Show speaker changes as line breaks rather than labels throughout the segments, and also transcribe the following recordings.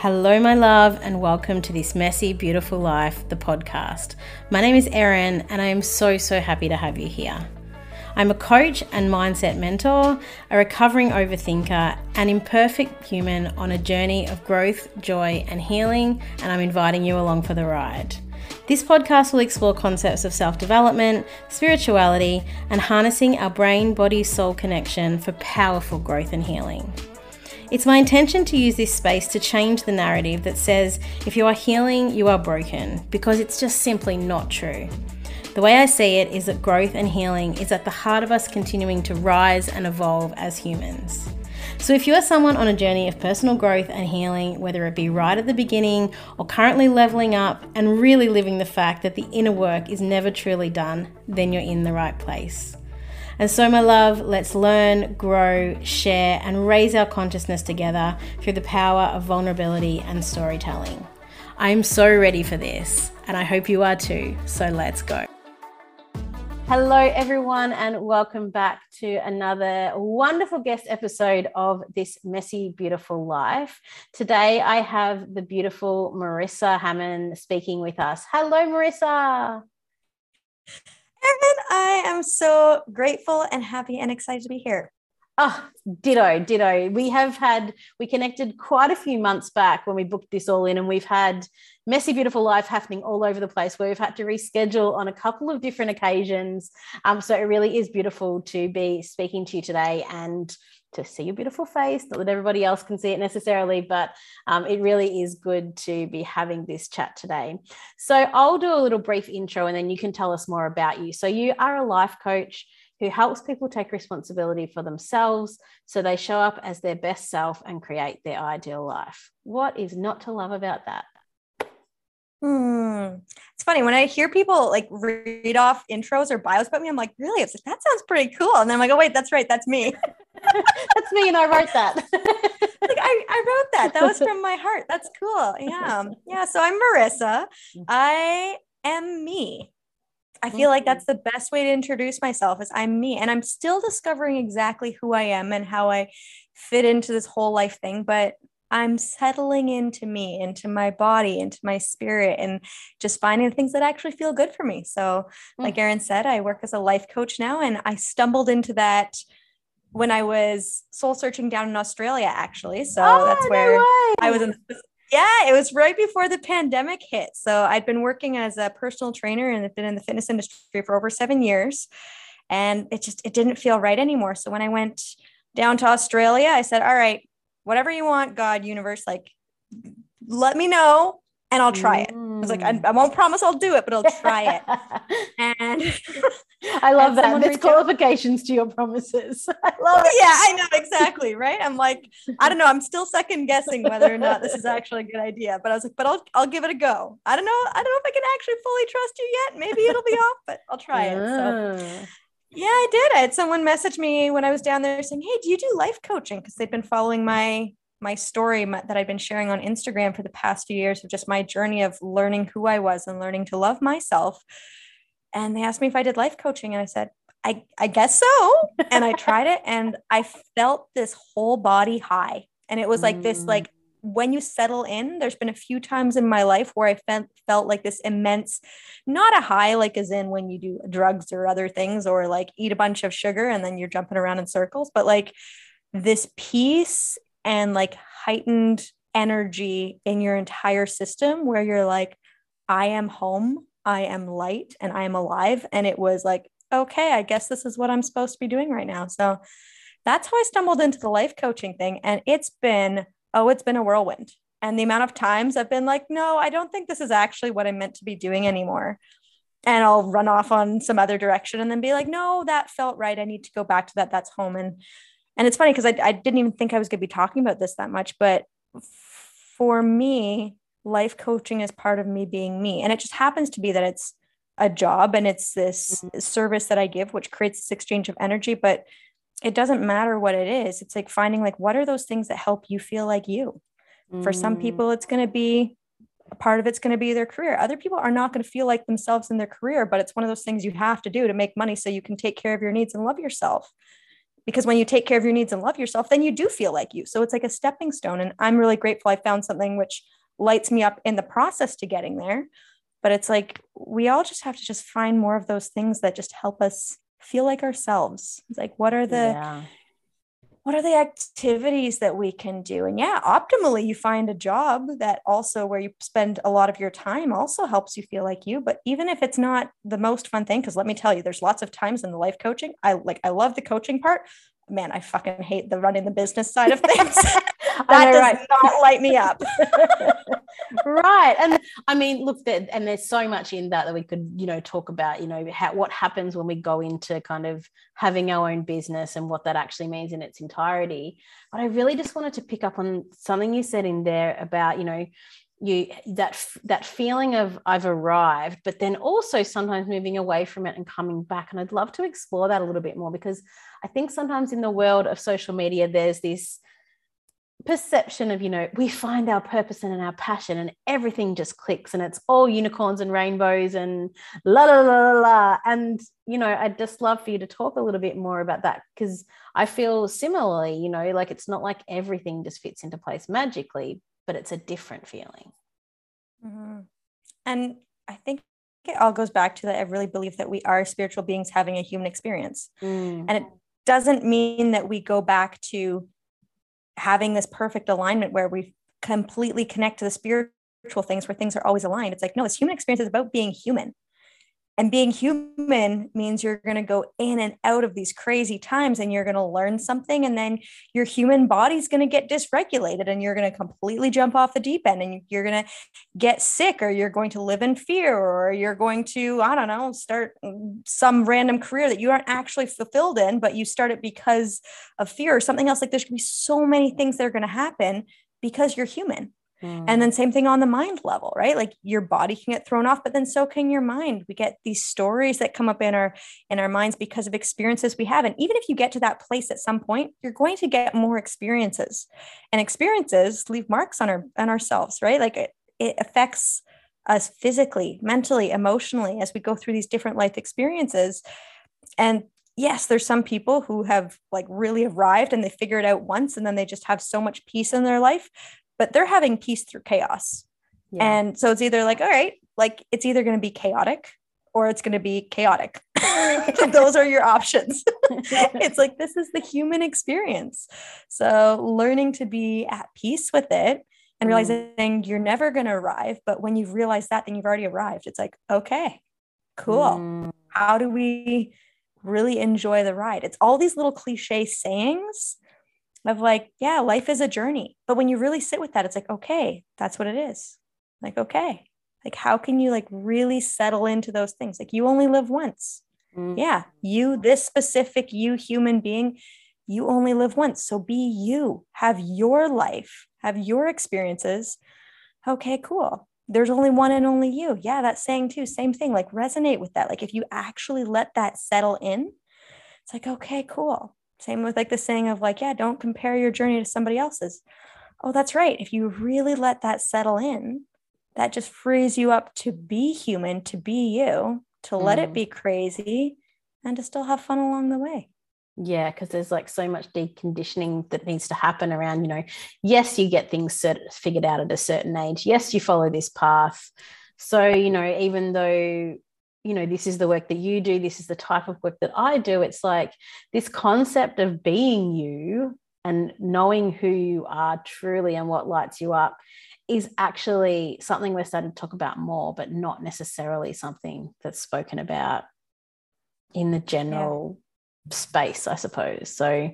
Hello, my love, and welcome to this Messy, Beautiful Life, the podcast. My name is Erin, and I am so, so happy to have you here. I'm a coach and mindset mentor, a recovering overthinker, an imperfect human on a journey of growth, joy, and healing, and I'm inviting you along for the ride. This podcast will explore concepts of self development, spirituality, and harnessing our brain body soul connection for powerful growth and healing. It's my intention to use this space to change the narrative that says if you are healing, you are broken, because it's just simply not true. The way I see it is that growth and healing is at the heart of us continuing to rise and evolve as humans. So, if you are someone on a journey of personal growth and healing, whether it be right at the beginning or currently leveling up and really living the fact that the inner work is never truly done, then you're in the right place. And so, my love, let's learn, grow, share, and raise our consciousness together through the power of vulnerability and storytelling. I'm so ready for this, and I hope you are too. So, let's go. Hello, everyone, and welcome back to another wonderful guest episode of This Messy, Beautiful Life. Today, I have the beautiful Marissa Hamon speaking with us. Hello, Marissa.
I am so grateful and happy and excited to be here.
Oh, ditto, ditto. We have had, we connected quite a few months back when we booked this all in, and we've had messy, beautiful life happening all over the place where we've had to reschedule on a couple of different occasions. Um, so it really is beautiful to be speaking to you today and to see your beautiful face. Not that everybody else can see it necessarily, but um, it really is good to be having this chat today. So I'll do a little brief intro and then you can tell us more about you. So you are a life coach who helps people take responsibility for themselves so they show up as their best self and create their ideal life. What is not to love about that?
Hmm. It's funny when I hear people like read off intros or bios about me, I'm like, really? It's like, that sounds pretty cool. And then I'm like, oh, wait, that's right. That's me.
that's me. And I wrote that.
like I, I wrote that. That was from my heart. That's cool. Yeah. Yeah. So I'm Marissa. Mm. I am me. I feel like that's mm-hmm. the best way to introduce myself is I'm me and I'm still discovering exactly who I am and how I fit into this whole life thing but I'm settling into me, into my body, into my spirit, and just finding the things that actually feel good for me. So, like mm. Erin said, I work as a life coach now, and I stumbled into that when I was soul searching down in Australia, actually. So oh, that's where no I was in. Yeah, it was right before the pandemic hit. So I'd been working as a personal trainer and I've been in the fitness industry for over seven years, and it just it didn't feel right anymore. So when I went down to Australia, I said, "All right, whatever you want, God, universe, like let me know and I'll try it. I was like, I, I, won't promise I'll do it, but I'll try it. and
I love that. There's qualifications out. to your promises. I love it.
Yeah, I know exactly. Right. I'm like, I don't know. I'm still second guessing whether or not this is actually a good idea. But I was like, but I'll I'll give it a go. I don't know. I don't know if I can actually fully trust you yet. Maybe it'll be off, but I'll try it. So ah. yeah, I did. I had someone message me when I was down there saying, Hey, do you do life coaching? Because they've been following my my story that I've been sharing on Instagram for the past few years of just my journey of learning who I was and learning to love myself. And they asked me if I did life coaching, and I said, I, I guess so. and I tried it, and I felt this whole body high. And it was like mm. this, like when you settle in, there's been a few times in my life where I felt felt like this immense, not a high, like as in when you do drugs or other things, or like eat a bunch of sugar and then you're jumping around in circles, but like this peace and like heightened energy in your entire system where you're like, I am home, I am light, and I am alive. And it was like, okay, I guess this is what I'm supposed to be doing right now. So that's how I stumbled into the life coaching thing. And it's been, oh, it's been a whirlwind. And the amount of times I've been like, no, I don't think this is actually what I'm meant to be doing anymore. And I'll run off on some other direction and then be like, no, that felt right. I need to go back to that. That's home. And and it's funny because I, I didn't even think I was going to be talking about this that much, but for me, life coaching is part of me being me. And it just happens to be that it's a job and it's this mm-hmm. service that I give, which creates this exchange of energy. But it doesn't matter what it is. It's like finding like what are those things that help you feel like you. Mm. For some mm. people, it's going to be a part of it's going to be their career. Other people are not going to feel like themselves in their career, but it's one of those things you have to do to make money so you can take care of your needs and love yourself because when you take care of your needs and love yourself, then you do feel like you. So it's like a stepping stone. And I'm really grateful I found something which lights me up in the process to getting there. But it's like we all just have to just find more of those things that just help us feel like ourselves. It's like, what are the yeah what are the activities that we can do and yeah optimally you find a job that also where you spend a lot of your time also helps you feel like you but even if it's not the most fun thing because let me tell you there's lots of times in the life coaching i like i love the coaching part man, I fucking hate the running the business side of things. that does right. not light me up.
right. And I mean, look, there, and there's so much in that that we could, you know, talk about, you know, how, what happens when we go into kind of having our own business and what that actually means in its entirety. But I really just wanted to pick up on something you said in there about, you know, you that that feeling of I've arrived, but then also sometimes moving away from it and coming back. And I'd love to explore that a little bit more because I think sometimes in the world of social media, there's this perception of, you know, we find our purpose and our passion and everything just clicks and it's all unicorns and rainbows and la la la la la. And, you know, I'd just love for you to talk a little bit more about that because I feel similarly, you know, like it's not like everything just fits into place magically, but it's a different feeling.
Mm-hmm. And I think it all goes back to that I really believe that we are spiritual beings having a human experience. Mm. And it doesn't mean that we go back to having this perfect alignment where we completely connect to the spiritual things where things are always aligned. It's like, no, this human experience is about being human. And being human means you're going to go in and out of these crazy times and you're going to learn something. And then your human body's going to get dysregulated and you're going to completely jump off the deep end and you're going to get sick or you're going to live in fear or you're going to, I don't know, start some random career that you aren't actually fulfilled in, but you start it because of fear or something else. Like there's going to be so many things that are going to happen because you're human. Mm. And then same thing on the mind level, right? Like your body can get thrown off, but then so can your mind. We get these stories that come up in our in our minds because of experiences we have. And even if you get to that place at some point, you're going to get more experiences. And experiences leave marks on our on ourselves, right? Like it, it affects us physically, mentally, emotionally as we go through these different life experiences. And yes, there's some people who have like really arrived and they figure it out once and then they just have so much peace in their life but they're having peace through chaos. Yeah. And so it's either like, all right, like it's either going to be chaotic or it's going to be chaotic. Those are your options. it's like, this is the human experience. So learning to be at peace with it and mm. realizing mm. you're never going to arrive. But when you've realized that, then you've already arrived. It's like, okay, cool. Mm. How do we really enjoy the ride? It's all these little cliche sayings of like, yeah, life is a journey. But when you really sit with that, it's like, okay, that's what it is. Like, okay, like how can you like really settle into those things? Like you only live once. Mm-hmm. Yeah, you, this specific you human being, you only live once. So be you, have your life, have your experiences. Okay, cool. There's only one and only you. Yeah, that's saying too, same thing. Like resonate with that. Like if you actually let that settle in, it's like, okay, cool. Same with like the saying of like, yeah, don't compare your journey to somebody else's. Oh, that's right. If you really let that settle in, that just frees you up to be human, to be you, to mm. let it mm. be crazy, and to still have fun along the way.
Yeah, because there's like so much deconditioning that needs to happen around, you know, yes, you get things cert- figured out at a certain age. Yes, you follow this path. So, you know, even though you know this is the work that you do this is the type of work that i do. It's like this concept of being you and knowing who you are truly and what lights you up is actually something we're starting to talk about more but not necessarily something that's spoken about in the general yeah. space i suppose. So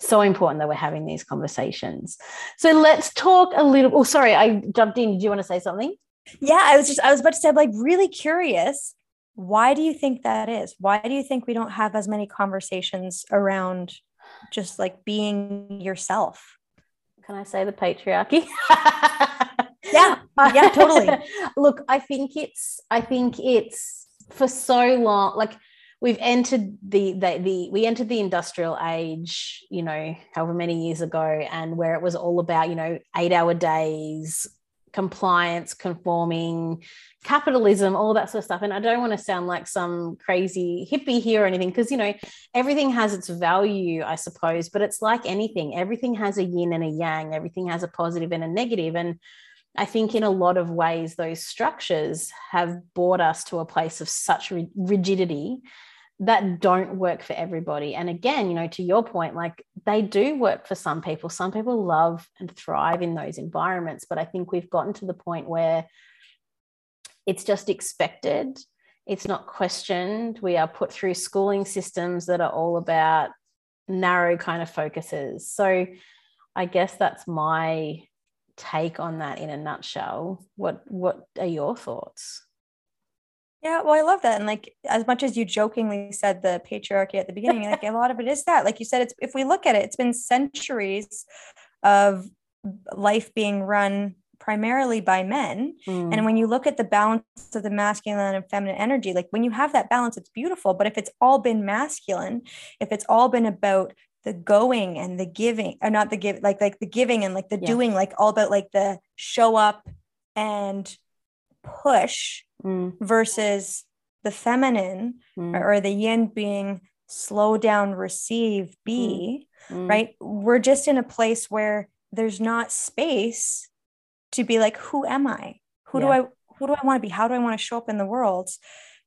so important that we're having these conversations. So let's talk a little oh sorry i jumped in. Did you want to say something?
Yeah i was just i was about to say i'm like really curious why do you think that is? Why do you think we don't have as many conversations around just like being yourself?
Can I say the patriarchy?
yeah, yeah, totally.
Look, I think it's, I think it's for so long, like we've entered the, the the we entered the industrial age you know however many years ago and where it was all about you know eight hour days compliance, conforming, capitalism, all that sort of stuff. And I don't want to sound like some crazy hippie here or anything, because, you know, everything has its value, I suppose, but it's like anything, everything has a yin and a yang, everything has a positive and a negative. And I think in a lot of ways, those structures have brought us to a place of such rigidity that don't work for everybody. And again, you know, to your point, like they do work for some people. Some people love and thrive in those environments. But I think we've gotten to the point where it's just expected, it's not questioned. We are put through schooling systems that are all about narrow kind of focuses. So I guess that's my take on that in a nutshell. What what are your thoughts?
Yeah, well, I love that. And like, as much as you jokingly said the patriarchy at the beginning, like a lot of it is that. Like you said, it's if we look at it, it's been centuries of life being run primarily by men. Mm. And when you look at the balance of the masculine and feminine energy, like when you have that balance, it's beautiful. But if it's all been masculine, if it's all been about the going and the giving, or not the give, like like the giving and like the yeah. doing, like all about like the show up and push mm. versus the feminine mm. or, the yin being slow down, receive, be, mm. mm. right? We're just in a place where there's not space to be like, who am I? Who yeah. do I who do I want to be? How do I want to show up in the world?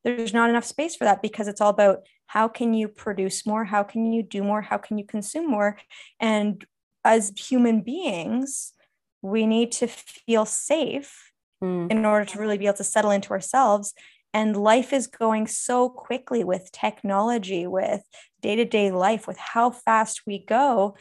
There's not enough space for that because it's all about how can you produce more? How can you do more? How can you consume more? And as human beings, we need to feel safe mm. in order to really be able to settle into ourselves. And life is going so quickly with technology, with day to day life, with how fast we go.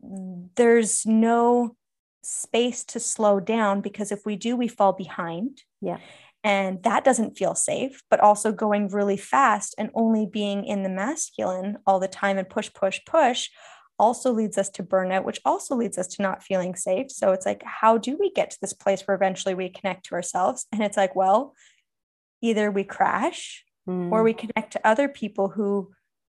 There's no space to slow down because if we do, we fall behind.
Yeah.
And that doesn't feel safe, but also going really fast and only being in the masculine all the time and push, push, push also leads us to burnout, which also leads us to not feeling safe. So it's like, how do we get to this place where eventually we connect to ourselves? And it's like, well, either we crash mm. or we connect to other people who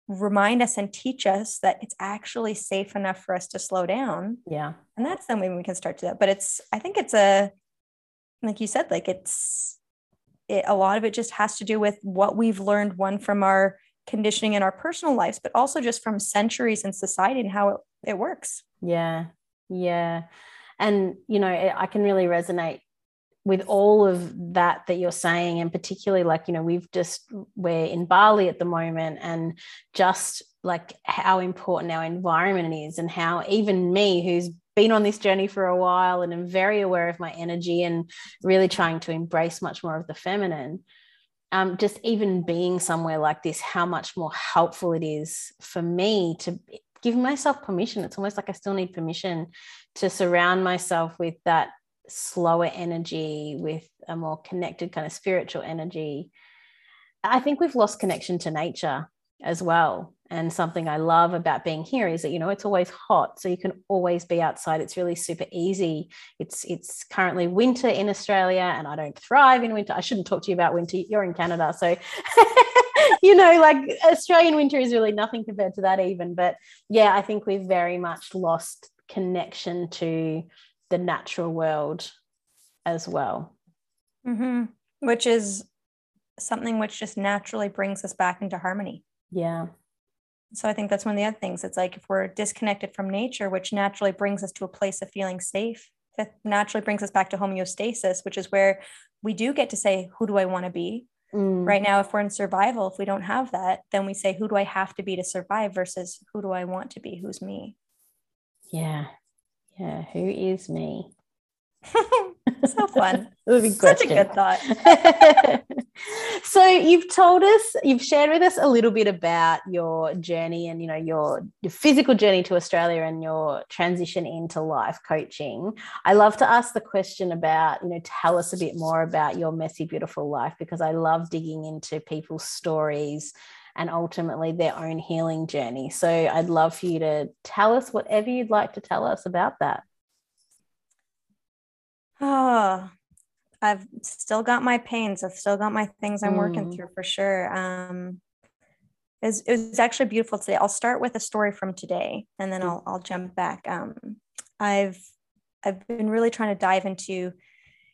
remind us and teach us that it's actually safe enough for us to slow down.
Yeah.
And that's the when we can start to that. But it's, I think it's a, like you said, like it's, it, a lot of it just has to do with what we've learned, one from our conditioning in our personal lives, but also just from centuries in society and how it, it works.
Yeah. Yeah. And, you know, I can really resonate with all of that that you're saying and particularly like you know we've just we're in bali at the moment and just like how important our environment is and how even me who's been on this journey for a while and am very aware of my energy and really trying to embrace much more of the feminine um, just even being somewhere like this, how much more helpful it is for me to give myself permission. It's almost like I still need permission to surround myself with that slower energy, with a more connected kind of spiritual energy. I think we've lost connection to nature as well. And something I love about being here is that you know it's always hot, so you can always be outside. It's really super easy. It's it's currently winter in Australia, and I don't thrive in winter. I shouldn't talk to you about winter. You're in Canada, so you know, like Australian winter is really nothing compared to that, even. But yeah, I think we've very much lost connection to the natural world as well.
Mm-hmm. Which is something which just naturally brings us back into harmony.
Yeah.
So I think that's one of the other things. It's like if we're disconnected from nature, which naturally brings us to a place of feeling safe, that naturally brings us back to homeostasis, which is where we do get to say, who do I want to be? Mm. Right now, if we're in survival, if we don't have that, then we say, who do I have to be to survive versus who do I want to be? Who's me?
Yeah. Yeah. Who is me?
so fun.
it would be Such
a good thought.
so you've told us, you've shared with us a little bit about your journey and you know your, your physical journey to Australia and your transition into life coaching. I love to ask the question about, you know, tell us a bit more about your messy, beautiful life because I love digging into people's stories and ultimately their own healing journey. So I'd love for you to tell us whatever you'd like to tell us about that.
Oh, I've still got my pains. I've still got my things I'm mm. working through for sure. Um, it was, it was actually beautiful today. I'll start with a story from today, and then I'll I'll jump back. Um, I've I've been really trying to dive into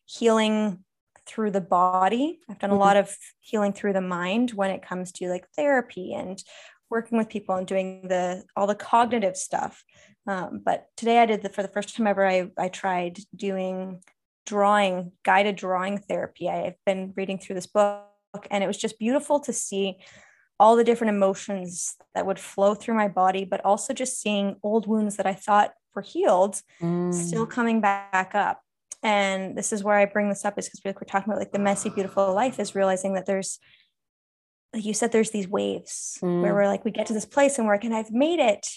healing through the body. I've done a lot of healing through the mind when it comes to like therapy and working with people and doing the all the cognitive stuff. Um, but today I did the for the first time ever. I I tried doing drawing guided drawing therapy. I've been reading through this book, and it was just beautiful to see all the different emotions that would flow through my body, but also just seeing old wounds that I thought were healed mm. still coming back up. And this is where I bring this up is because we're talking about like the messy, beautiful life is realizing that there's, like you said, there's these waves mm. where we're like, we get to this place and we're like, and I've made it.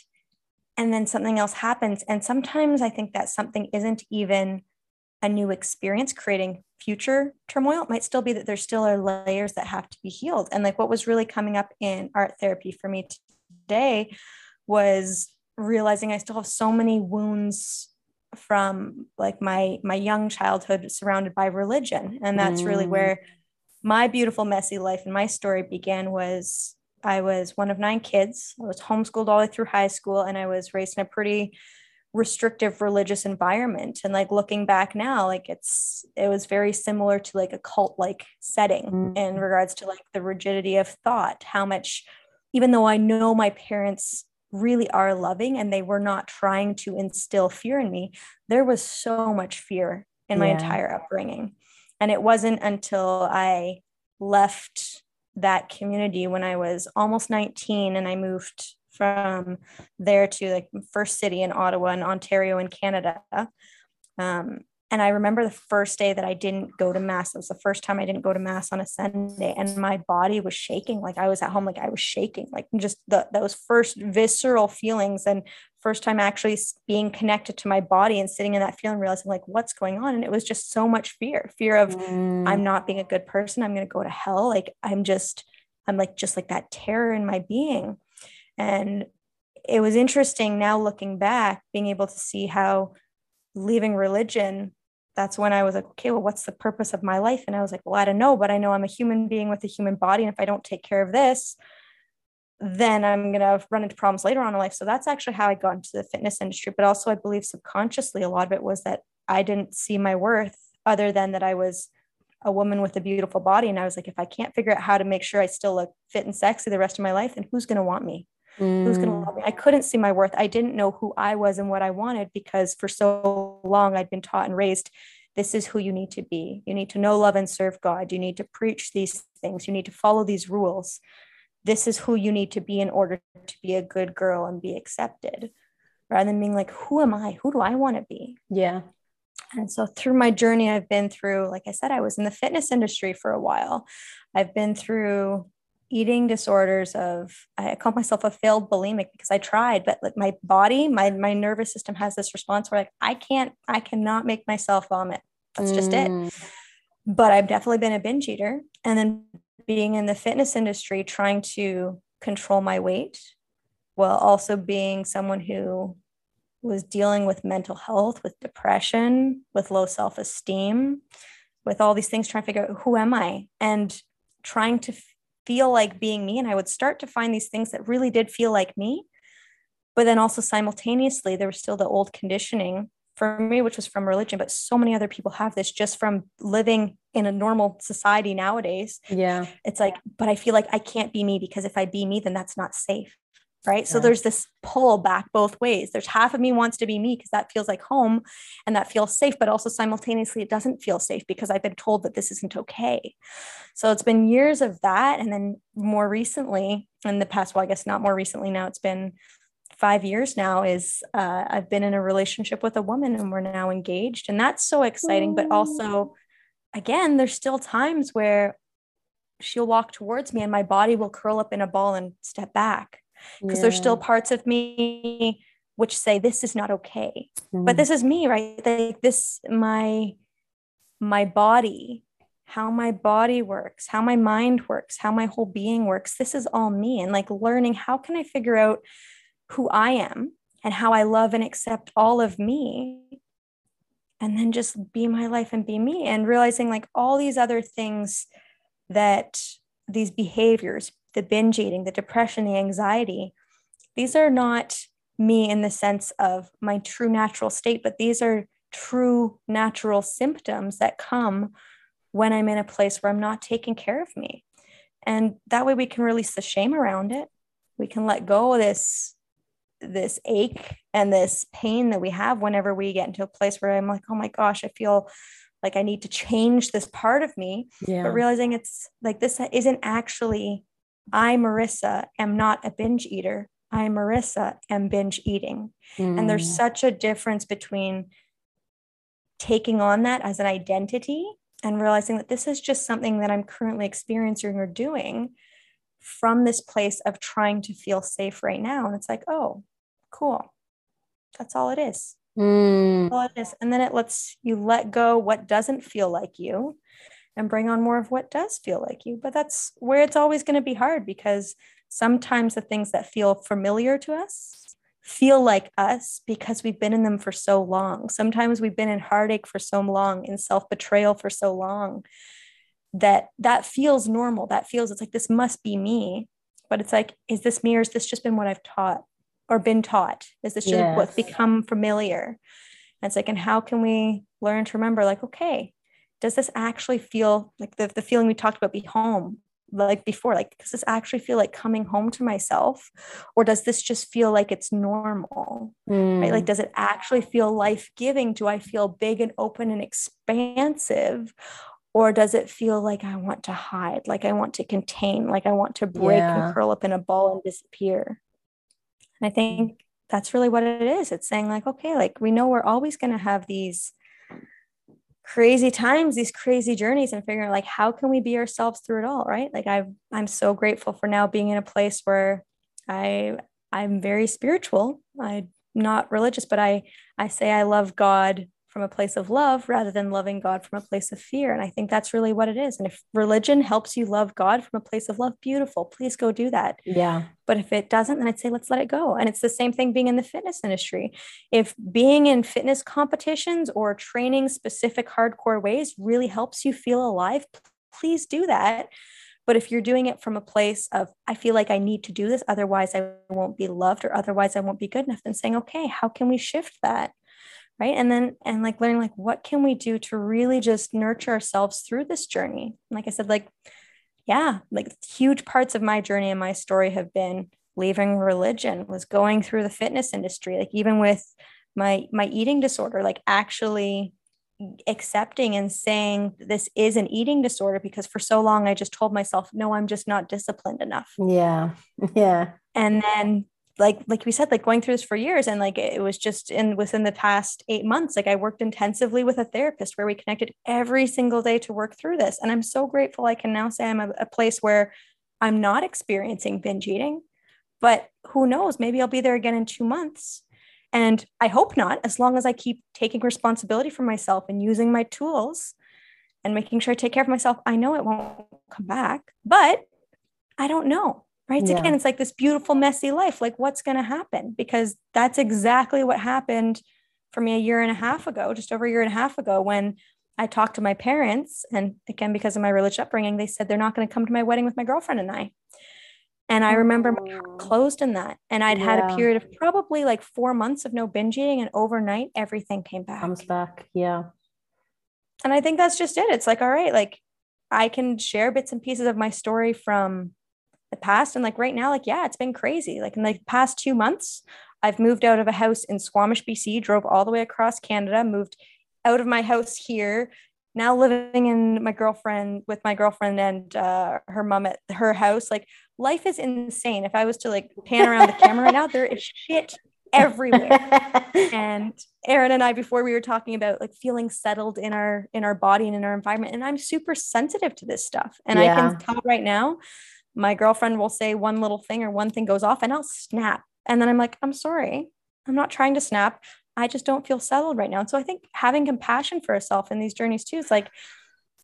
And then something else happens. And sometimes I think that something isn't even a new experience creating future turmoil it might still be that there still are layers that have to be healed. And like what was really coming up in art therapy for me today was realizing i still have so many wounds from like my my young childhood surrounded by religion. And that's mm. really where my beautiful messy life and my story began was i was one of nine kids. I was homeschooled all the way through high school and i was raised in a pretty restrictive religious environment and like looking back now like it's it was very similar to like a cult like setting mm-hmm. in regards to like the rigidity of thought how much even though i know my parents really are loving and they were not trying to instill fear in me there was so much fear in my yeah. entire upbringing and it wasn't until i left that community when i was almost 19 and i moved from there to like first city in Ottawa and Ontario in Canada. Um, and I remember the first day that I didn't go to mass. It was the first time I didn't go to mass on a Sunday, and my body was shaking. Like I was at home, like I was shaking, like just the, those first visceral feelings, and first time actually being connected to my body and sitting in that feeling, realizing like what's going on. And it was just so much fear, fear of mm. I'm not being a good person. I'm going to go to hell. Like I'm just, I'm like just like that terror in my being. And it was interesting now looking back, being able to see how leaving religion, that's when I was like, okay, well, what's the purpose of my life? And I was like, well, I don't know, but I know I'm a human being with a human body. And if I don't take care of this, then I'm going to run into problems later on in life. So that's actually how I got into the fitness industry. But also, I believe subconsciously, a lot of it was that I didn't see my worth other than that I was a woman with a beautiful body. And I was like, if I can't figure out how to make sure I still look fit and sexy the rest of my life, then who's going to want me? Mm. Who's going to love me? I couldn't see my worth. I didn't know who I was and what I wanted because for so long I'd been taught and raised this is who you need to be. You need to know, love, and serve God. You need to preach these things. You need to follow these rules. This is who you need to be in order to be a good girl and be accepted, rather than being like, who am I? Who do I want to be?
Yeah.
And so through my journey, I've been through, like I said, I was in the fitness industry for a while. I've been through eating disorders of I call myself a failed bulimic because I tried, but like my body, my my nervous system has this response where like I can't, I cannot make myself vomit. That's just mm. it. But I've definitely been a binge eater. And then being in the fitness industry, trying to control my weight while also being someone who was dealing with mental health, with depression, with low self-esteem, with all these things, trying to figure out who am I and trying to feel like being me and I would start to find these things that really did feel like me. But then also simultaneously, there was still the old conditioning for me, which was from religion, but so many other people have this just from living in a normal society nowadays.
Yeah.
It's like, but I feel like I can't be me because if I be me, then that's not safe right? Yeah. so there's this pull back both ways. There's half of me wants to be me because that feels like home and that feels safe but also simultaneously it doesn't feel safe because i've been told that this isn't okay. So it's been years of that and then more recently in the past well i guess not more recently now it's been five years now is uh, i've been in a relationship with a woman and we're now engaged and that's so exciting but also again there's still times where she'll walk towards me and my body will curl up in a ball and step back because yeah. there's still parts of me which say this is not okay mm. but this is me right like this my my body how my body works how my mind works how my whole being works this is all me and like learning how can i figure out who i am and how i love and accept all of me and then just be my life and be me and realizing like all these other things that these behaviors the binge eating, the depression, the anxiety, these are not me in the sense of my true natural state, but these are true natural symptoms that come when I'm in a place where I'm not taking care of me. And that way we can release the shame around it. We can let go of this this ache and this pain that we have whenever we get into a place where I'm like, oh my gosh, I feel like I need to change this part of me. Yeah. But realizing it's like this isn't actually, I, Marissa, am not a binge eater. I, Marissa, am binge eating. Mm. And there's mm. such a difference between taking on that as an identity and realizing that this is just something that I'm currently experiencing or doing from this place of trying to feel safe right now. And it's like, oh, cool. That's all it is. Mm. All it is. And then it lets you let go what doesn't feel like you and bring on more of what does feel like you. But that's where it's always going to be hard because sometimes the things that feel familiar to us feel like us because we've been in them for so long. Sometimes we've been in heartache for so long, in self betrayal for so long that that feels normal. That feels, it's like, this must be me. But it's like, is this me or is this just been what I've taught or been taught? Is this just yes. what's become familiar? And it's like, and how can we learn to remember, like, okay, does this actually feel like the, the feeling we talked about be home? like before like does this actually feel like coming home to myself or does this just feel like it's normal mm. right like mm. does it actually feel life-giving do i feel big and open and expansive or does it feel like i want to hide like i want to contain like i want to break yeah. and curl up in a ball and disappear and i think that's really what it is it's saying like okay like we know we're always going to have these crazy times these crazy journeys and figuring like how can we be ourselves through it all right? Like i i'm so grateful for now being in a place where i i'm very spiritual. I'm not religious but i i say i love god from a place of love rather than loving God from a place of fear. And I think that's really what it is. And if religion helps you love God from a place of love, beautiful. Please go do that.
Yeah.
But if it doesn't, then I'd say let's let it go. And it's the same thing being in the fitness industry. If being in fitness competitions or training specific hardcore ways really helps you feel alive, please do that. But if you're doing it from a place of, I feel like I need to do this, otherwise I won't be loved or otherwise I won't be good enough, then saying, okay, how can we shift that? Right and then and like learning like what can we do to really just nurture ourselves through this journey like i said like yeah like huge parts of my journey and my story have been leaving religion was going through the fitness industry like even with my my eating disorder like actually accepting and saying this is an eating disorder because for so long I just told myself no I'm just not disciplined enough.
Yeah. Yeah.
And then like like we said like going through this for years and like it was just in within the past eight months like i worked intensively with a therapist where we connected every single day to work through this. And i'm so grateful i can now say i'm a, a place where i'm not experiencing binge eating but who knows maybe i'll be there again in two months. And i hope not as long as i keep taking responsibility for myself and using my tools and making sure i take care of myself i know it won't come back but i don't know right? Yeah. again it's like this beautiful messy life like what's going to happen? Because that's exactly what happened for me a year and a half ago just over a year and a half ago when i talked to my parents and again because of my religious upbringing they said they're not going to come to my wedding with my girlfriend and i. And i remember my heart oh. closed in that and i'd yeah. had a period of probably like four months of no binge eating and overnight everything came back.
Comes back yeah.
And i think that's just it. It's like all right like i can share bits and pieces of my story from the past and like right now like yeah it's been crazy. Like in the past two months i've moved out of a house in squamish bc drove all the way across canada moved out of my house here now living in my girlfriend with my girlfriend and uh, her mom at her house. Like life is insane. If i was to like pan around the camera right now there is shit everywhere. And Erin and i before we were talking about like feeling settled in our in our body and in our environment and i'm super sensitive to this stuff and yeah. i can tell right now my girlfriend will say one little thing or one thing goes off and I'll snap. And then I'm like, I'm sorry. I'm not trying to snap. I just don't feel settled right now. And so I think having compassion for yourself in these journeys too is like,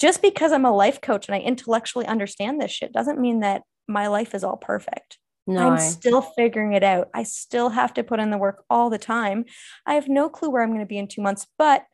just because I'm a life coach and I intellectually understand this shit doesn't mean that my life is all perfect. No. I'm still figuring it out. I still have to put in the work all the time. I have no clue where I'm going to be in two months, but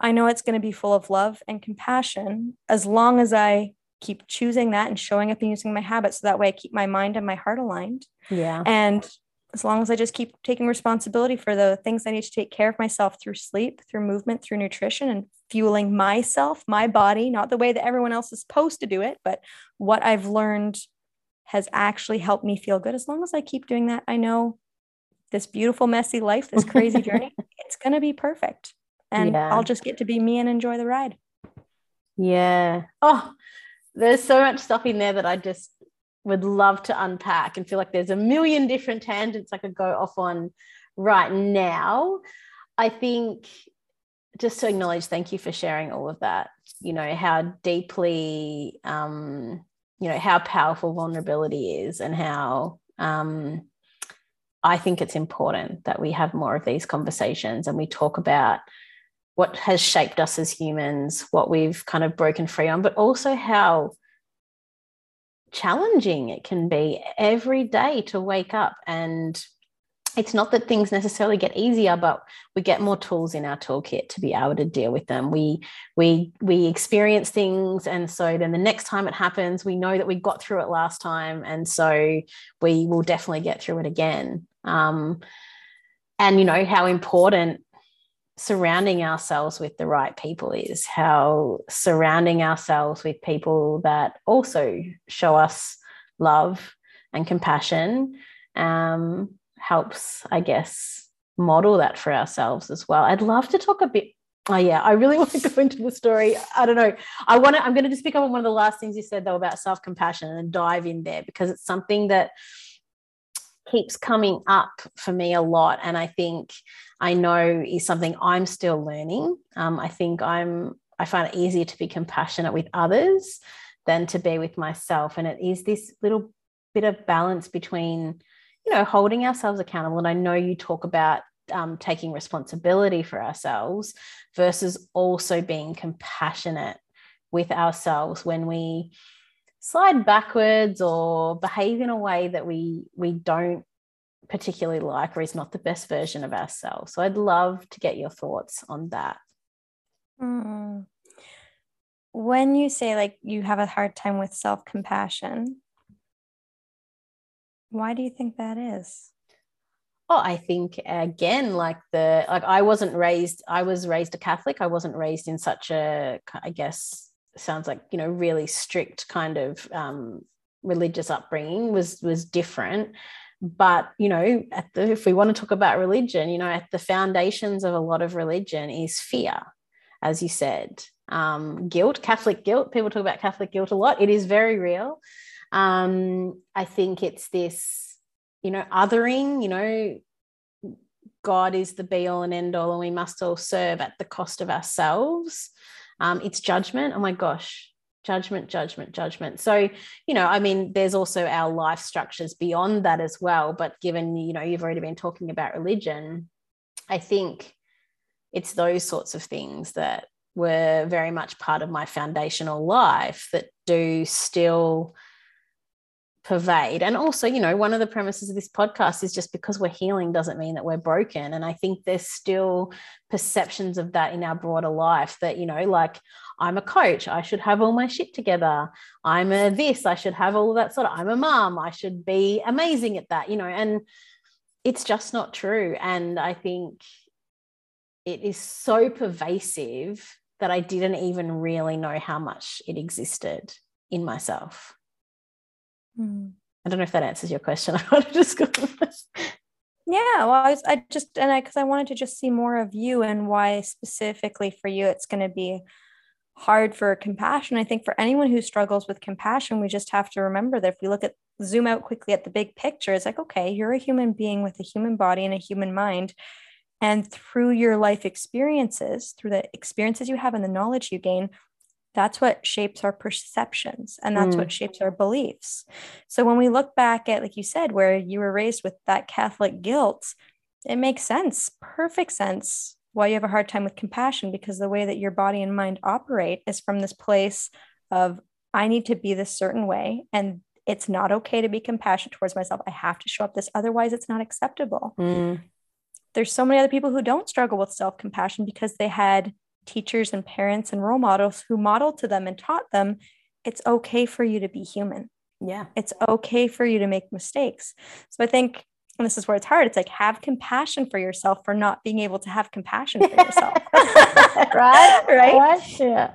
I know it's going to be full of love and compassion as long as I keep choosing that and showing up and using my habits so that way I keep my mind and my heart aligned.
Yeah.
And as long as I just keep taking responsibility for the things I need to take care of myself through sleep, through movement, through nutrition, and fueling myself, my body, not the way that everyone else is supposed to do it, but what I've learned has actually helped me feel good. As long as I keep doing that, I know this beautiful, messy life, this crazy journey, it's going to be perfect. And yeah. I'll just get to be me and enjoy the ride.
Yeah. Oh, there's so much stuff in there that I just would love to unpack and feel like there's a million different tangents I could go off on right now. I think just to acknowledge, thank you for sharing all of that. You know, how deeply, um, you know, how powerful vulnerability is and how um, I think it's important that we have more of these conversations and we talk about what has shaped us as humans, what we've kind of broken free on, but also how challenging it can be every day to wake up. And it's not that things necessarily get easier but we get more tools in our toolkit to be able to deal with them. We we we experience things and so then the next time it happens we know that we got through it last time and so we will definitely get through it again. Um, and you know how important surrounding ourselves with the right people is, how surrounding ourselves with people that also show us love and compassion um, helps, I guess, model that for ourselves as well. I'd love to talk a bit. Oh yeah, I really want to go into the story. I don't know. I want to. I'm going to just pick up on one of the last things you said though about self compassion and dive in there because it's something that keeps coming up for me a lot. And I think I know is something I'm still learning. Um, I think I'm, I find it easier to be compassionate with others than to be with myself. And it is this little bit of balance between, you know, holding ourselves accountable. And I know you talk about um, taking responsibility for ourselves versus also being compassionate with ourselves when we slide backwards or behave in a way that we we don't particularly like or is not the best version of ourselves. So i'd love to get your thoughts on that.
Mm. when you say like you have a hard time with self-compassion why do you think that is?
Oh i think again like the like i wasn't raised i was raised a catholic. I wasn't raised in such a i guess sounds like you know really strict kind of um, religious upbringing was was different but you know the, if we want to talk about religion you know at the foundations of a lot of religion is fear as you said. Um, guilt catholic guilt people talk about catholic guilt a lot. It is very real. Um, i think it's this you know othering you know god is the be all and end all and we must all serve at the cost of ourselves. Um, it's judgment. Oh my gosh, judgment, judgment, judgment. So, you know, I mean, there's also our life structures beyond that as well. But given, you know, you've already been talking about religion, I think it's those sorts of things that were very much part of my foundational life that do still pervade. And also, you know, one of the premises of this podcast is just because we're healing doesn't mean that we're broken. And I think there's still perceptions of that in our broader life that, you know, like I'm a coach, I should have all my shit together. I'm a this, I should have all that sort of, I'm a mom, I should be amazing at that, you know, and it's just not true. And I think it is so pervasive that I didn't even really know how much it existed in myself. Mm. I don't know if that answers your question. I want to just go.
yeah, well, I, was, I just and I because I wanted to just see more of you and why specifically for you it's going to be hard for compassion. I think for anyone who struggles with compassion, we just have to remember that if we look at zoom out quickly at the big picture, it's like okay, you're a human being with a human body and a human mind. And through your life experiences, through the experiences you have and the knowledge you gain, that's what shapes our perceptions and that's mm. what shapes our beliefs. So when we look back at, like you said, where you were raised with that Catholic guilt, it makes sense, perfect sense why you have a hard time with compassion because the way that your body and mind operate is from this place of, I need to be this certain way. And it's not okay to be compassionate towards myself. I have to show up this, otherwise, it's not acceptable. Mm. There's so many other people who don't struggle with self compassion because they had teachers and parents and role models who modeled to them and taught them it's okay for you to be human.
Yeah.
It's okay for you to make mistakes. So I think and this is where it's hard. It's like have compassion for yourself for not being able to have compassion for yourself.
right? Right? Yeah.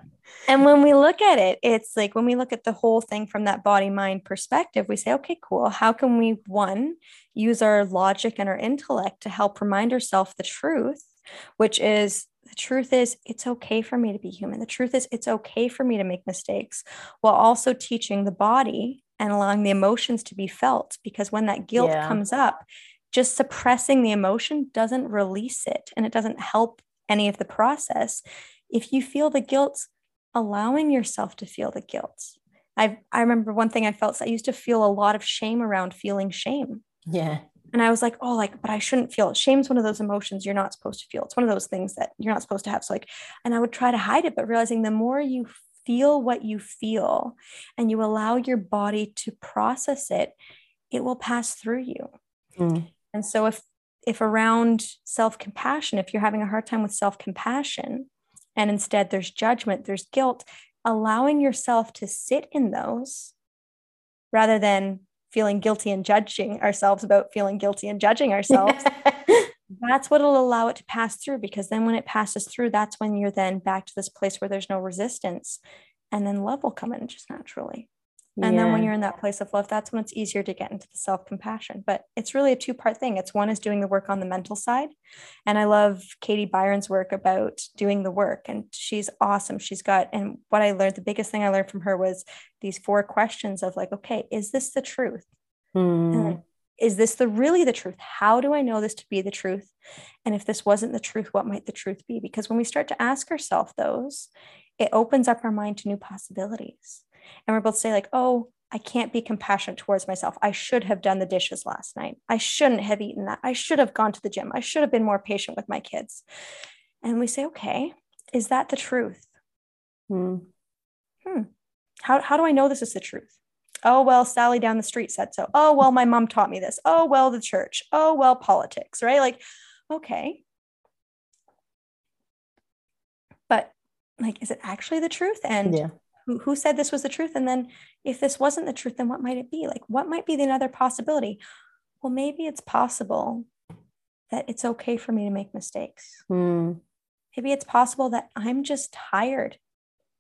And when we look at it, it's like when we look at the whole thing from that body mind perspective, we say, okay, cool. How can we, one, use our logic and our intellect to help remind ourselves the truth, which is the truth is it's okay for me to be human. The truth is it's okay for me to make mistakes while also teaching the body and allowing the emotions to be felt. Because when that guilt yeah. comes up, just suppressing the emotion doesn't release it and it doesn't help any of the process. If you feel the guilt, allowing yourself to feel the guilt. I I remember one thing I felt I used to feel a lot of shame around feeling shame.
Yeah.
And I was like, oh, like, but I shouldn't feel it. Shame's one of those emotions you're not supposed to feel. It's one of those things that you're not supposed to have. So like, and I would try to hide it, but realizing the more you feel what you feel and you allow your body to process it, it will pass through you. Mm. And so if if around self-compassion, if you're having a hard time with self-compassion, and instead there's judgment, there's guilt, allowing yourself to sit in those rather than feeling guilty and judging ourselves about feeling guilty and judging ourselves. that's what will allow it to pass through because then when it passes through, that's when you're then back to this place where there's no resistance. And then love will come in just naturally. And yeah. then when you're in that place of love, that's when it's easier to get into the self compassion. But it's really a two part thing. It's one is doing the work on the mental side. And I love Katie Byron's work about doing the work. And she's awesome. She's got, and what I learned, the biggest thing I learned from her was these four questions of like, okay, is this the truth? Mm. Is this the really the truth? How do I know this to be the truth? And if this wasn't the truth, what might the truth be? Because when we start to ask ourselves those, it opens up our mind to new possibilities and we're both say like oh i can't be compassionate towards myself. I should have done the dishes last night. I shouldn't have eaten that. I should have gone to the gym. I should have been more patient with my kids. And we say okay is that the truth? Hmm. hmm. How, how do i know this is the truth? Oh well sally down the street said so. Oh well my mom taught me this. Oh well the church. Oh well politics right? Like okay. But like is it actually the truth? And yeah who, who said this was the truth and then if this wasn't the truth then what might it be like what might be the another possibility well maybe it's possible that it's okay for me to make mistakes mm. maybe it's possible that i'm just tired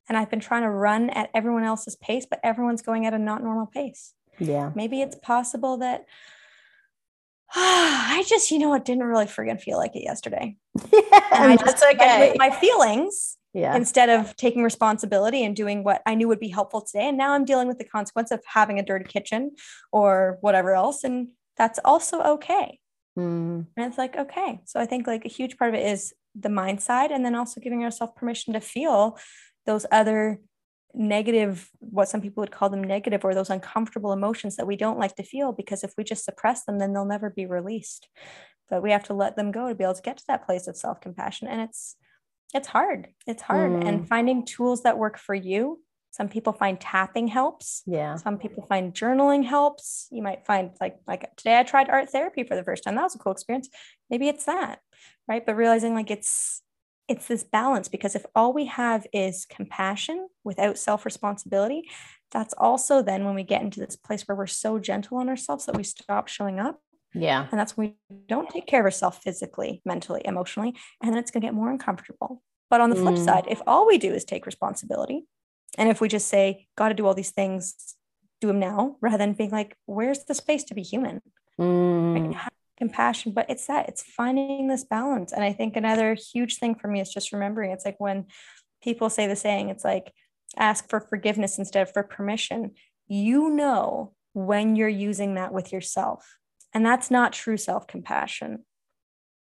and i've been trying to run at everyone else's pace but everyone's going at a not normal pace
yeah
maybe it's possible that I just, you know what, didn't really friggin' feel like it yesterday.
Yeah, and I just, okay.
my feelings yeah. instead of taking responsibility and doing what I knew would be helpful today. And now I'm dealing with the consequence of having a dirty kitchen or whatever else. And that's also okay. Mm. And it's like, okay. So I think like a huge part of it is the mind side and then also giving yourself permission to feel those other negative what some people would call them negative or those uncomfortable emotions that we don't like to feel because if we just suppress them then they'll never be released but we have to let them go to be able to get to that place of self-compassion and it's it's hard. It's hard. Mm. And finding tools that work for you. Some people find tapping helps.
Yeah.
Some people find journaling helps. You might find like like today I tried art therapy for the first time. That was a cool experience. Maybe it's that. Right. But realizing like it's it's this balance because if all we have is compassion without self-responsibility, that's also then when we get into this place where we're so gentle on ourselves that we stop showing up
yeah.
And that's when we don't take care of ourselves physically, mentally, emotionally, and then it's going to get more uncomfortable. But on the flip mm. side, if all we do is take responsibility, and if we just say, got to do all these things, do them now, rather than being like, where's the space to be human? Mm. Right? compassion, but it's that, it's finding this balance. And I think another huge thing for me is just remembering it's like when people say the saying, it's like, ask for forgiveness instead of for permission. You know when you're using that with yourself and that's not true self compassion.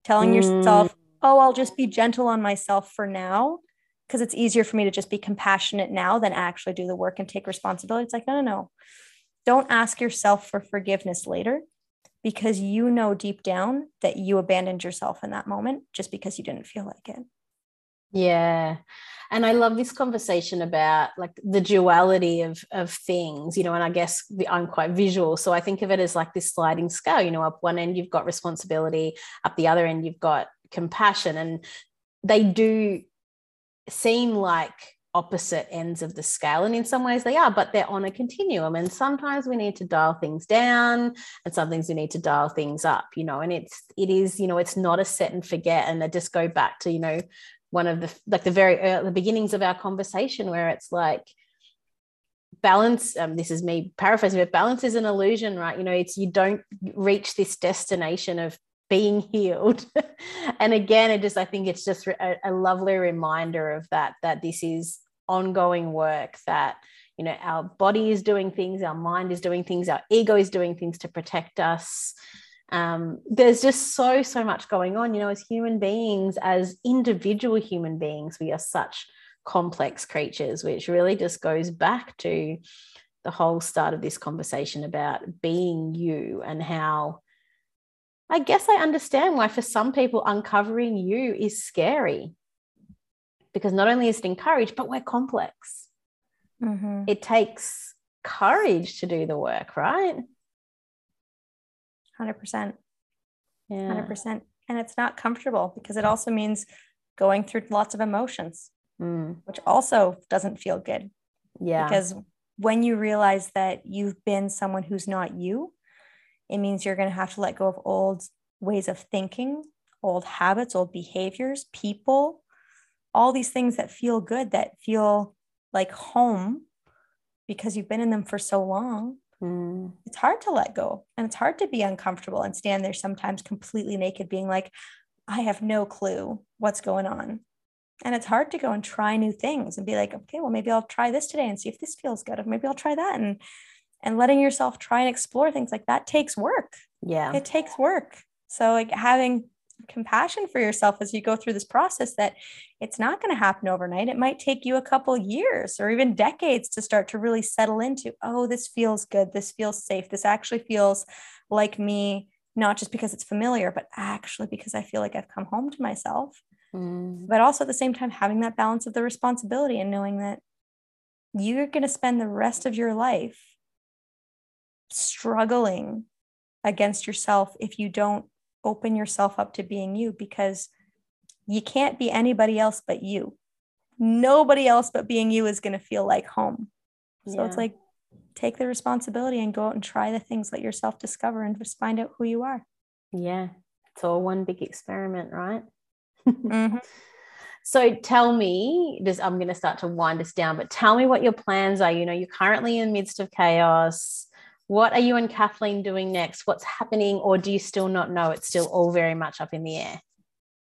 Telling mm. yourself, oh, I'll just be gentle on myself for now because it's easier for me to just be compassionate now than actually do the work and take responsibility. It's like, no, no, no. Don't ask yourself for forgiveness later because you know deep down that you abandoned yourself in that moment just because you didn't feel like it.
Yeah. And I love this conversation about like the duality of of things, you know, and I guess I'm quite visual. So I think of it as like this sliding scale, you know, up one end you've got responsibility, up the other end you've got compassion. And they do seem like opposite ends of the scale and in some ways they are but they're on a continuum and sometimes we need to dial things down and some things we need to dial things up you know and it's it is you know it's not a set and forget and I just go back to you know one of the like the very early, the beginnings of our conversation where it's like balance um, this is me paraphrasing but balance is an illusion right? You know it's you don't reach this destination of being healed. And again it just i think it's just a, a lovely reminder of that that this is ongoing work that you know our body is doing things our mind is doing things our ego is doing things to protect us um, there's just so so much going on you know as human beings as individual human beings we are such complex creatures which really just goes back to the whole start of this conversation about being you and how I guess I understand why for some people uncovering you is scary because not only is it encouraged, but we're complex. Mm-hmm. It takes courage to do the work, right?
100%. Yeah. 100%. And it's not comfortable because it also means going through lots of emotions, mm. which also doesn't feel good.
Yeah.
Because when you realize that you've been someone who's not you, it means you're going to have to let go of old ways of thinking, old habits, old behaviors, people, all these things that feel good, that feel like home because you've been in them for so long. Mm. It's hard to let go and it's hard to be uncomfortable and stand there sometimes completely naked, being like, I have no clue what's going on. And it's hard to go and try new things and be like, okay, well, maybe I'll try this today and see if this feels good. Or maybe I'll try that. And and letting yourself try and explore things like that takes work.
Yeah.
It takes work. So like having compassion for yourself as you go through this process that it's not going to happen overnight. It might take you a couple years or even decades to start to really settle into, oh, this feels good. This feels safe. This actually feels like me, not just because it's familiar, but actually because I feel like I've come home to myself. Mm. But also at the same time, having that balance of the responsibility and knowing that you're going to spend the rest of your life struggling against yourself if you don't open yourself up to being you because you can't be anybody else but you. Nobody else but being you is going to feel like home. So yeah. it's like take the responsibility and go out and try the things, let yourself discover and just find out who you are.
Yeah. It's all one big experiment, right? mm-hmm. So tell me, just I'm going to start to wind us down, but tell me what your plans are. You know, you're currently in the midst of chaos what are you and Kathleen doing next? What's happening, or do you still not know? It's still all very much up in the air.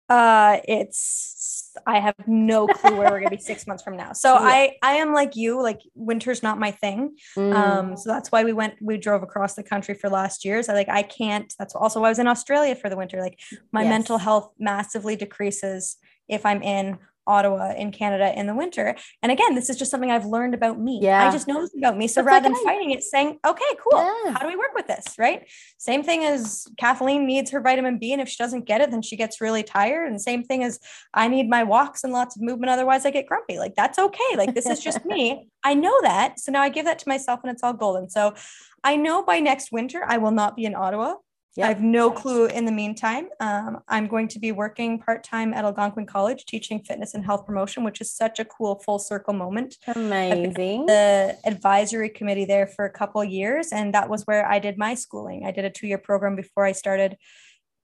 Uh, it's I have no clue where we're gonna be six months from now. So yeah. I I am like you, like winter's not my thing. Mm. Um, so that's why we went, we drove across the country for last years. I like I can't. That's also why I was in Australia for the winter. Like my yes. mental health massively decreases if I'm in Ottawa in Canada in the winter. And again, this is just something I've learned about me. Yeah. I just know this about me. So That's rather than fighting it, saying, okay, cool. Yeah. How do we work with this? Right. Same thing as Kathleen needs her vitamin B. And if she doesn't get it, then she gets really tired. And same thing as I need my walks and lots of movement. Otherwise I get grumpy. Like that's okay. Like this is just me. I know that. So now I give that to myself and it's all golden. So I know by next winter I will not be in Ottawa. Yep. I have no clue in the meantime. Um, I'm going to be working part time at Algonquin College teaching fitness and health promotion, which is such a cool full circle moment.
Amazing.
The advisory committee there for a couple years, and that was where I did my schooling. I did a two year program before I started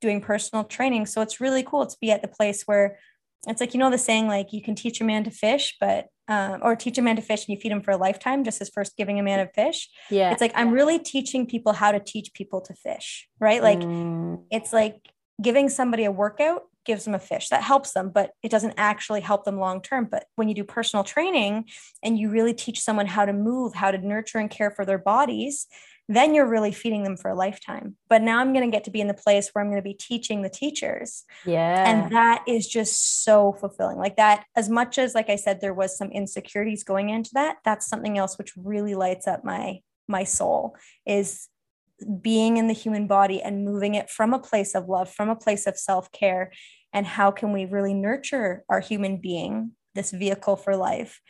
doing personal training. So it's really cool to be at the place where it's like you know the saying like you can teach a man to fish but um, or teach a man to fish and you feed him for a lifetime just as first giving a man a fish.
Yeah.
It's like i'm really teaching people how to teach people to fish right? Like mm. it's like giving somebody a workout gives them a fish. That helps them but it doesn't actually help them long term. But when you do personal training and you really teach someone how to move how to nurture and care for their bodies then you're really feeding them for a lifetime. But now I'm going to get to be in the place where I'm going to be teaching the teachers.
Yeah.
And that is just so fulfilling. Like that, as much as, like I said, there was some insecurities going into that, that's something else which really lights up my my soul is being in the human body and moving it from a place of love, from a place of self-care. And how can we really nurture our human being, this vehicle for life,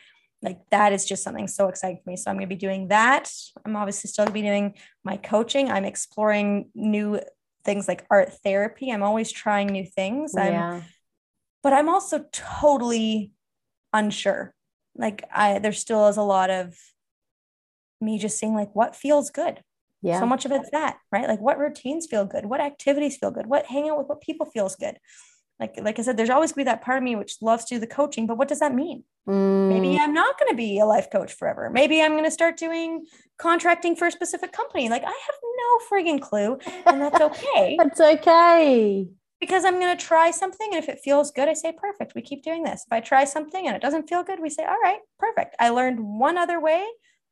like that is just something so exciting for me. So I'm going to be doing that. I'm obviously still going to be doing my coaching. I'm exploring new things like art therapy. I'm always trying new things. I'm, yeah. But I'm also totally unsure like I there still is a lot of me just seeing like what feels good.
Yeah.
So much of it's that, right? Like what routines feel good, what activities feel good, what hang out with what people feels good. Like like I said, there's always gonna be that part of me which loves to do the coaching, but what does that mean?
Mm,
Maybe I'm not going to be a life coach forever. Maybe I'm going to start doing contracting for a specific company. Like I have no frigging clue, and that's okay
that's okay.
because I'm going to try something. And if it feels good, I say, perfect. We keep doing this. If I try something and it doesn't feel good, we say, all right, perfect. I learned one other way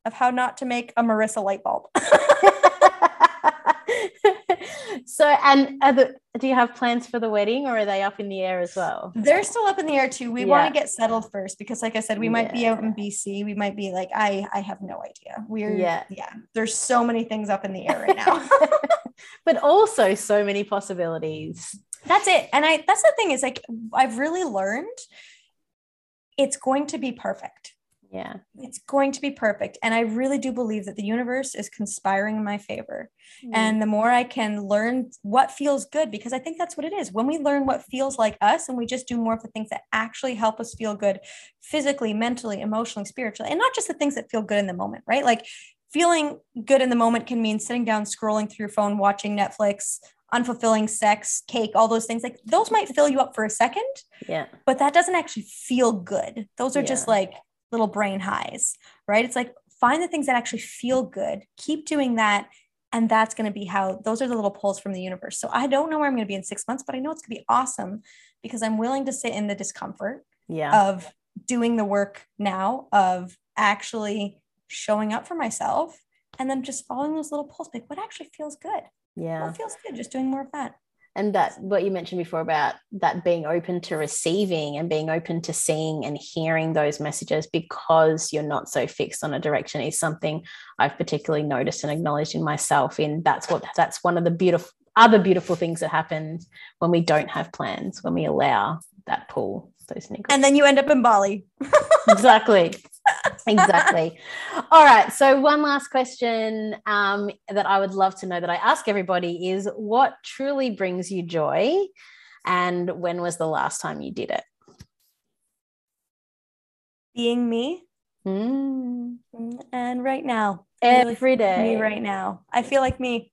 of how not to make a Marissa light bulb.
so, and the, do you have plans for the wedding or are they up in the air as well?
They're still up in the air too. We
Yeah.
want to get settled first because, like I said, we might be out in BC. We might be like, I, I have no idea. We're,
Yeah.
yeah. There's so many things up in the air right now.
but also so many possibilities.
that's it and i that's the thing is like i've really learned it's going to be perfect
Yeah.
it's going to be perfect and i really do believe that the universe is conspiring in my favor
Mm.
and the more i can learn what feels good because i think that's what it is when we learn what feels like us and we just do more of the things that actually help us feel good physically mentally emotionally spiritually and not just the things that feel good in the moment right like feeling good in the moment can mean sitting down scrolling through your phone watching netflix unfulfilling sex cake all those things like those might fill you up for a second
yeah.
but that doesn't actually feel good. Those are just like little brain highs, right? It's like find the things that actually feel good, keep doing that. And that's going to be how those are the little pulls from the universe. So I don't know where I'm going to be in six months, but I know it's going to be awesome because I'm willing to sit in the discomfort
Yeah.
of doing the work now, of actually showing up for myself and then just following those little pulls. Like what actually feels good?
yeah.
What feels good? Just doing more of that.
And that what you mentioned before about that being open to receiving and being open to seeing and hearing those messages because you're not so fixed on a direction is something I've particularly noticed and acknowledged in myself in that's what that's one of the beautiful other beautiful things that happens when we don't have plans when we allow that pull those niggles.
And then you end up in Bali.
exactly exactly. All right so one last question um, that i would love to know that i ask everybody is what truly brings you joy and when was the last time you did it?
Being me,
Mm,
and right now.
Every day.
me right now. I feel like me.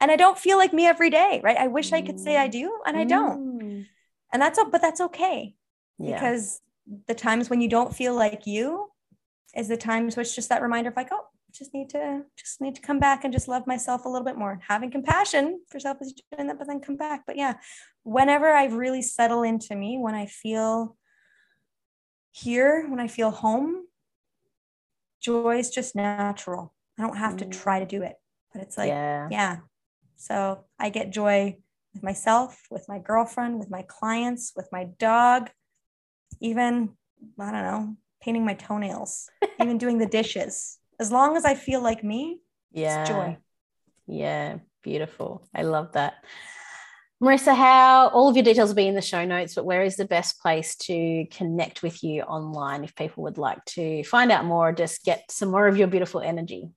And i don't feel like me every day right? I wish i could say i do and i don't.
Mm,
and that's but that's okay.
Yeah.
Because the times when you don't feel like you is the times which just that reminder of like oh just need to just need to come back and just love myself a little bit more. Having compassion for self is doing that but then come back. But yeah whenever i really settle into me when i feel here when i feel home joy is just natural. I don't have to
Mm.
try to do it but it's like
yeah.
yeah. So i get joy with myself with my girlfriend with my clients with my dog even i don't know painting my toenails even doing the dishes as long as i feel like me
yeah
it's joy
Yeah, beautiful. I love that. Marissa, how all of your details will be in the show notes, but where is the best place to connect with you online if people would like to find out more or just get some more of your beautiful energy?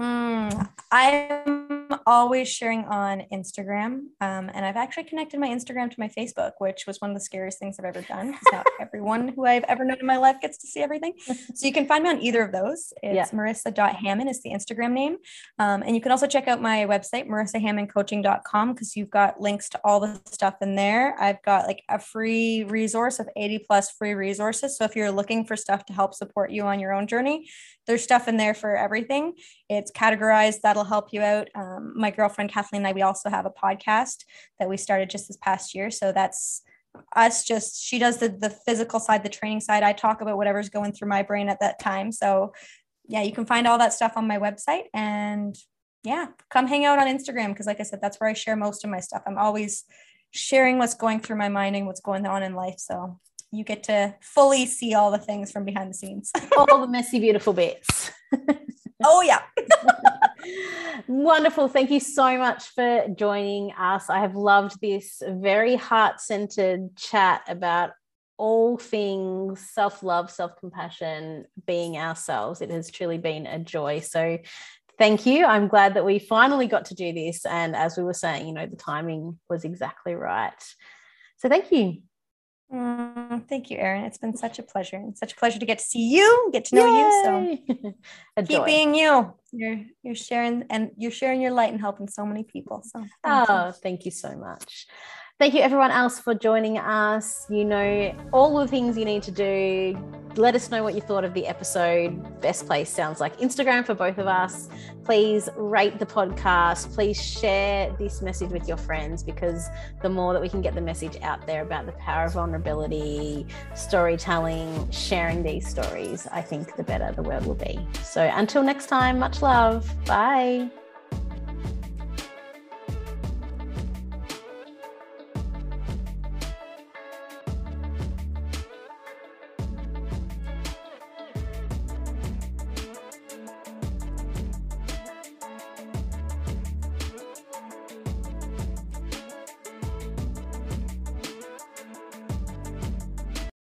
Mm, I'm always sharing on Instagram. Um, and I've actually connected my Instagram to my Facebook, which was one of the scariest things I've ever done. not everyone who I've ever known in my life gets to see everything. So you can find me on either of those. It's
Yeah.
marissa.hamon is the Instagram name. Um, and you can also check out my website, marissahamoncoaching.com, because you've got links to all the stuff in there. I've got like a free resource of 80 plus free resources. So if you're looking for stuff to help support you on your own journey, there's stuff in there for everything. It's categorized. That'll help you out. Um, my girlfriend Kathleen and I, we also have a podcast that we started just this past year. So that's us just she does the the physical side, the training side. I talk about whatever's going through my brain at that time. So yeah, you can find all that stuff on my website and yeah, come hang out on Instagram because like I said, that's where I share most of my stuff. I'm always sharing what's going through my mind and what's going on in life. So you get to fully see all the things from behind the scenes.
All the messy, beautiful bits.
oh yeah.
Wonderful. Thank you so much for joining us. I have loved this very heart centered chat about all things self love, self compassion, being ourselves. It has truly been a joy. So, thank you. I'm glad that we finally got to do this. And as we were saying, you know, the timing was exactly right. So, thank you.
Mm, thank you, Erin. It's been such a pleasure and such a pleasure to get to see you, get to know Yay! you. So keep being you. You're you're sharing and you're sharing your light and helping so many people. So
thank oh, you. thank you so much. Thank you, everyone else, for joining us. You know all the things you need to do. Let us know what you thought of the episode. Best place sounds like Instagram for both of us. Please rate the podcast. Please share this message with your friends because the more that we can get the message out there about the power of vulnerability, storytelling, sharing these stories, I think the better the world will be. So until next time, much love. Bye.